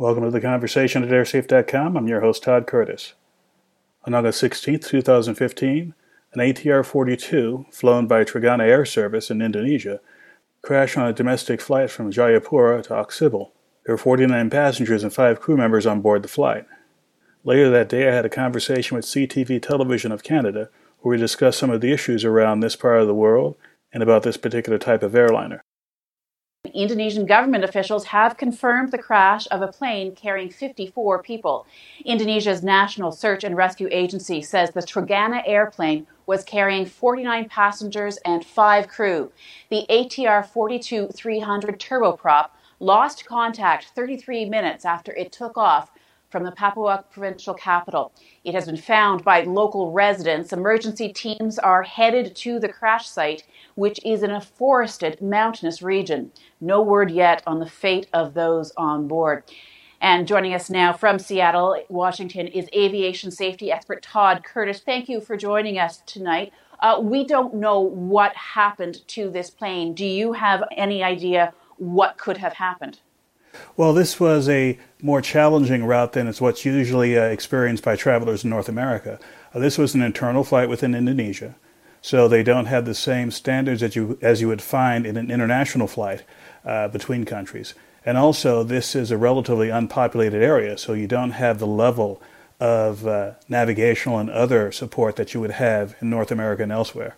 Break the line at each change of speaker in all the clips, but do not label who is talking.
Welcome to the conversation at airsafe.com. I'm your host, Todd Curtis. On August 16, 2015, an ATR 42 flown by Trigana Air Service in Indonesia crashed on a domestic flight from Jayapura to Oksibil. There were 49 passengers and 5 crew members on board the flight. Later that day, I had a conversation with CTV Television of Canada where we discussed some of the issues around this part of the world and about this particular type of airliner.
Indonesian government officials have confirmed the crash of a plane carrying 54 people. Indonesia's National Search and Rescue Agency says the Trigana airplane was carrying 49 passengers and 5 crew. The ATR 42 300 turboprop lost contact 33 minutes after it took off from the Papua provincial capital. It has been found by local residents. Emergency teams are headed to the crash site, which is in a forested mountainous region. No word yet on the fate of those on board. And joining us now from Seattle, Washington, is aviation safety expert Todd Curtis. Thank you for joining us tonight. Uh, we don't know what happened to this plane. Do you have any idea what could have happened?
Well, this was a more challenging route than is what's usually uh, experienced by travelers in North America. Uh, this was an internal flight within Indonesia, so they don't have the same standards that you, as you would find in an international flight uh, between countries. And also, this is a relatively unpopulated area, so you don't have the level of uh, navigational and other support that you would have in North America and elsewhere.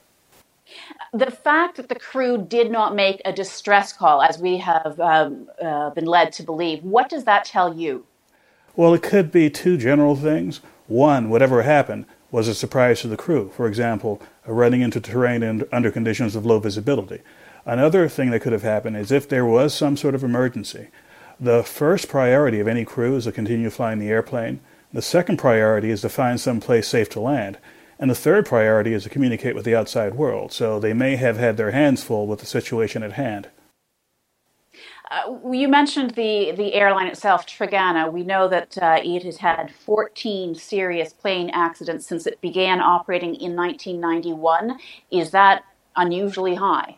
The fact that the crew did not make a distress call, as we have um, uh, been led to believe, what does that tell you?
Well, it could be two general things. One, whatever happened was a surprise to the crew. For example, running into terrain under conditions of low visibility. Another thing that could have happened is if there was some sort of emergency, the first priority of any crew is to continue flying the airplane. The second priority is to find some place safe to land. And the third priority is to communicate with the outside world. So they may have had their hands full with the situation at hand.
Uh, you mentioned the, the airline itself, Trigana. We know that uh, it has had 14 serious plane accidents since it began operating in 1991. Is that unusually high?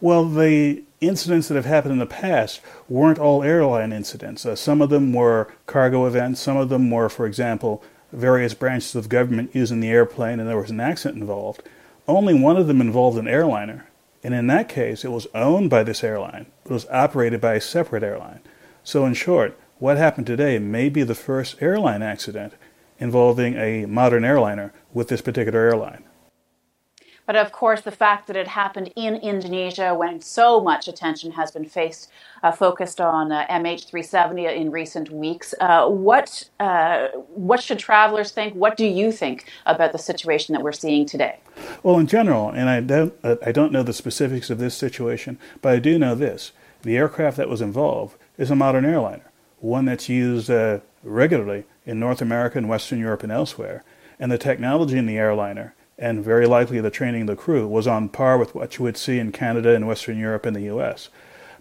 Well, the incidents that have happened in the past weren't all airline incidents. Uh, some of them were cargo events, some of them were, for example, various branches of government using the airplane and there was an accident involved. Only one of them involved an airliner. And in that case, it was owned by this airline, but was operated by a separate airline. So, in short, what happened today may be the first airline accident involving a modern airliner with this particular airline.
But of course, the fact that it happened in Indonesia when so much attention has been faced, uh, focused on uh, MH370 in recent weeks, uh, what, uh, what should travelers think? What do you think about the situation that we're seeing today?
Well, in general, and I don't, I don't know the specifics of this situation, but I do know this. The aircraft that was involved is a modern airliner, one that's used uh, regularly in North America and Western Europe and elsewhere. And the technology in the airliner and very likely the training of the crew was on par with what you would see in Canada and Western Europe and the US.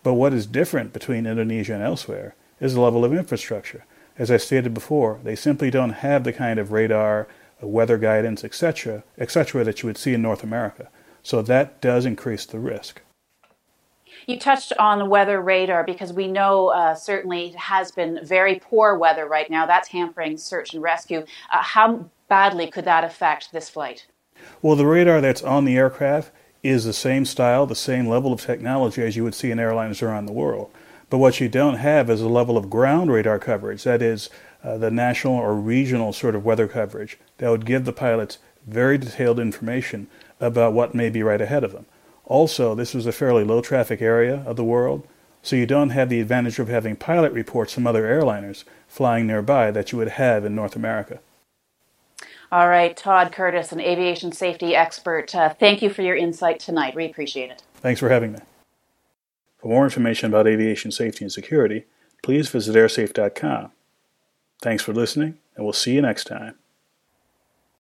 But what is different between Indonesia and elsewhere is the level of infrastructure. As I stated before, they simply don't have the kind of radar, uh, weather guidance, etc., etc., that you would see in North America. So that does increase the risk.
You touched on the weather radar because we know uh, certainly has been very poor weather right now. That's hampering search and rescue. Uh, how badly could that affect this flight?
Well, the radar that's on the aircraft is the same style, the same level of technology as you would see in airlines around the world. But what you don't have is a level of ground radar coverage, that is, uh, the national or regional sort of weather coverage that would give the pilots very detailed information about what may be right ahead of them. Also, this was a fairly low traffic area of the world, so you don't have the advantage of having pilot reports from other airliners flying nearby that you would have in North America.
All right, Todd Curtis, an aviation safety expert. Uh, thank you for your insight tonight. We appreciate it.
Thanks for having me. For more information about aviation safety and security, please visit airsafe.com. Thanks for listening, and we'll see you next time.